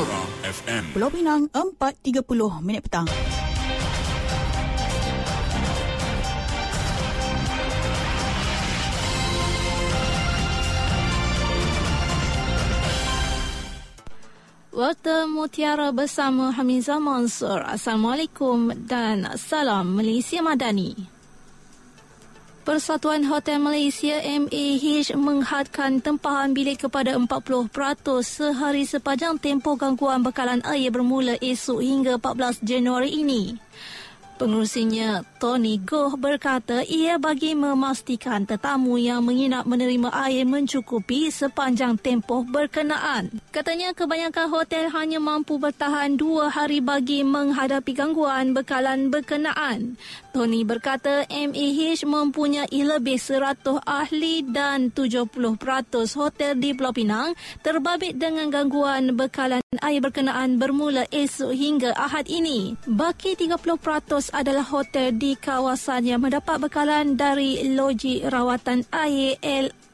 Sonora FM. Pulau Pinang 4.30 minit petang. Warta Mutiara bersama Hamizah Mansur. Assalamualaikum dan salam Malaysia Madani. Persatuan Hotel Malaysia MAH menghadkan tempahan bilik kepada 40% sehari sepanjang tempoh gangguan bekalan air bermula esok hingga 14 Januari ini. Pengurusinya, Tony Goh berkata ia bagi memastikan tetamu yang menginap menerima air mencukupi sepanjang tempoh berkenaan. Katanya kebanyakan hotel hanya mampu bertahan dua hari bagi menghadapi gangguan bekalan berkenaan. Tony berkata MAH mempunyai lebih 100 ahli dan 70% hotel di Pulau Pinang terbabit dengan gangguan bekalan air berkenaan bermula esok hingga Ahad ini. Baki 30% adalah hotel di kawasan yang mendapat bekalan dari loji rawatan air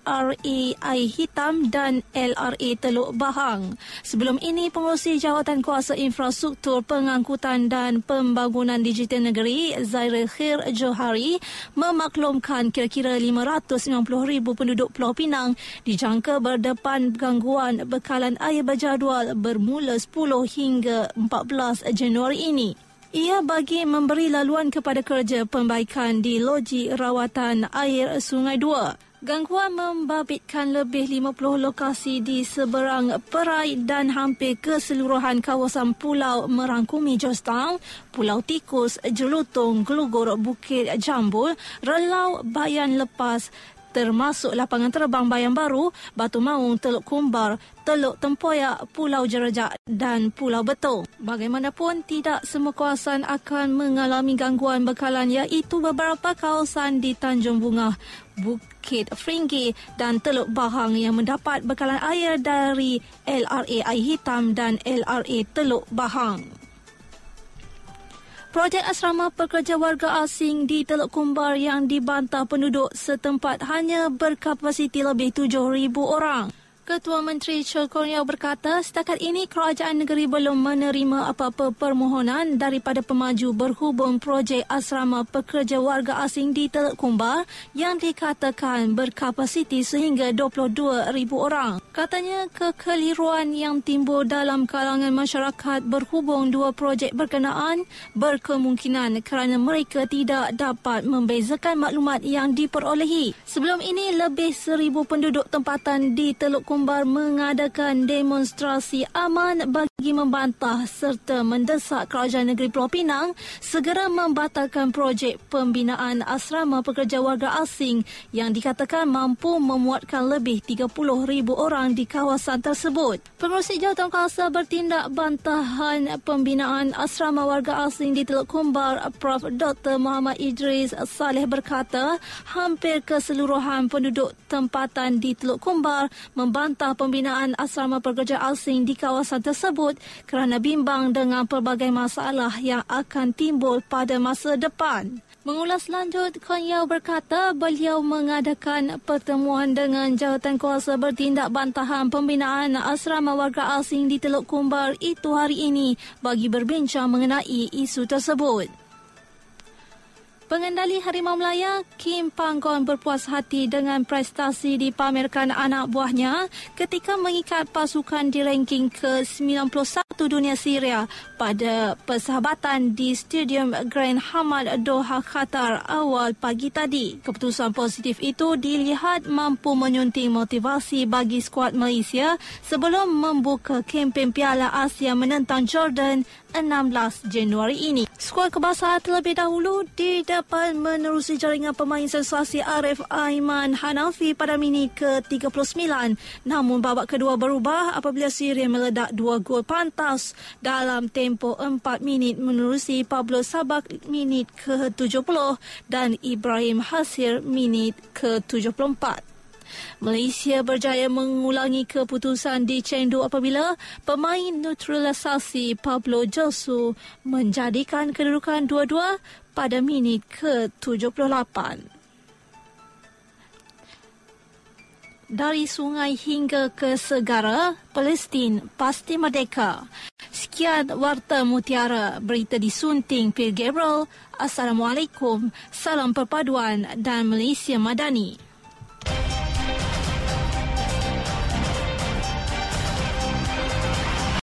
LRA Air Hitam dan LRA Teluk Bahang. Sebelum ini, pengurusi Jawatan Kuasa Infrastruktur Pengangkutan dan Pembangunan Digital Negeri, Zaira Khair Johari, memaklumkan kira-kira 590,000 penduduk Pulau Pinang dijangka berdepan gangguan bekalan air berjadual bermula 10 hingga 14 Januari ini. Ia bagi memberi laluan kepada kerja pembaikan di loji rawatan air Sungai Dua. Gangguan membabitkan lebih 50 lokasi di seberang perai dan hampir keseluruhan kawasan pulau merangkumi Georgetown, Pulau Tikus, Jelutong, Gelugur, Bukit Jambul, Relau, Bayan Lepas, termasuk lapangan terbang Bayan Baru, Batu Maung, Teluk Kumbar, Teluk Tempoyak, Pulau Jerajak dan Pulau Betung. Bagaimanapun, tidak semua kawasan akan mengalami gangguan bekalan iaitu beberapa kawasan di Tanjung Bunga, Bukit Fringgi dan Teluk Bahang yang mendapat bekalan air dari LRA Air Hitam dan LRA Teluk Bahang. Projek asrama pekerja warga asing di Teluk Kumbar yang dibantah penduduk setempat hanya berkapasiti lebih 7,000 orang. Ketua Menteri Korniao berkata setakat ini kerajaan negeri belum menerima apa-apa permohonan daripada pemaju berhubung projek asrama pekerja warga asing di Teluk Kumbar yang dikatakan berkapasiti sehingga 22,000 orang. Katanya kekeliruan yang timbul dalam kalangan masyarakat berhubung dua projek berkenaan berkemungkinan kerana mereka tidak dapat membezakan maklumat yang diperolehi. Sebelum ini lebih seribu penduduk tempatan di Teluk Kumbar mengadakan demonstrasi aman bagi membantah serta mendesak kerajaan negeri Pulau Pinang segera membatalkan projek pembinaan asrama pekerja warga asing yang dikatakan mampu memuatkan lebih 30,000 orang di kawasan tersebut. Pengurusi Jawatan Kuasa bertindak bantahan pembinaan asrama warga asing di Teluk Kumbar, Prof. Dr. Muhammad Idris Saleh berkata hampir keseluruhan penduduk tempatan di Teluk Kumbar membantah pembinaan asrama pekerja asing di kawasan tersebut kerana bimbang dengan pelbagai masalah yang akan timbul pada masa depan. Mengulas lanjut, Kuan berkata beliau mengadakan pertemuan dengan jawatan kuasa bertindak bantahan pembinaan asrama warga asing di Teluk Kumbar itu hari ini bagi berbincang mengenai isu tersebut. Pengendali Harimau Melaya, Kim Panggon berpuas hati dengan prestasi dipamerkan anak buahnya ketika mengikat pasukan di ranking ke-91 dunia Syria pada persahabatan di Stadium Grand Hamad Doha, Qatar awal pagi tadi. Keputusan positif itu dilihat mampu menyunting motivasi bagi skuad Malaysia sebelum membuka kempen Piala Asia menentang Jordan 16 Januari ini. Skuad kebangsaan terlebih dahulu di depan menerusi jaringan pemain sensasi Arif Aiman Hanafi pada minit ke-39. Namun babak kedua berubah apabila Syria meledak dua gol pantas dalam tempoh 4 minit menerusi Pablo Sabak minit ke-70 dan Ibrahim Hasir minit ke-74. Malaysia berjaya mengulangi keputusan di Chengdu apabila pemain neutralisasi Pablo Josu menjadikan kedudukan 2-2 pada minit ke-78. Dari sungai hingga ke segara, Palestin pasti merdeka. Sekian Warta Mutiara, berita disunting Pir Gabriel. Assalamualaikum, salam perpaduan dan Malaysia Madani.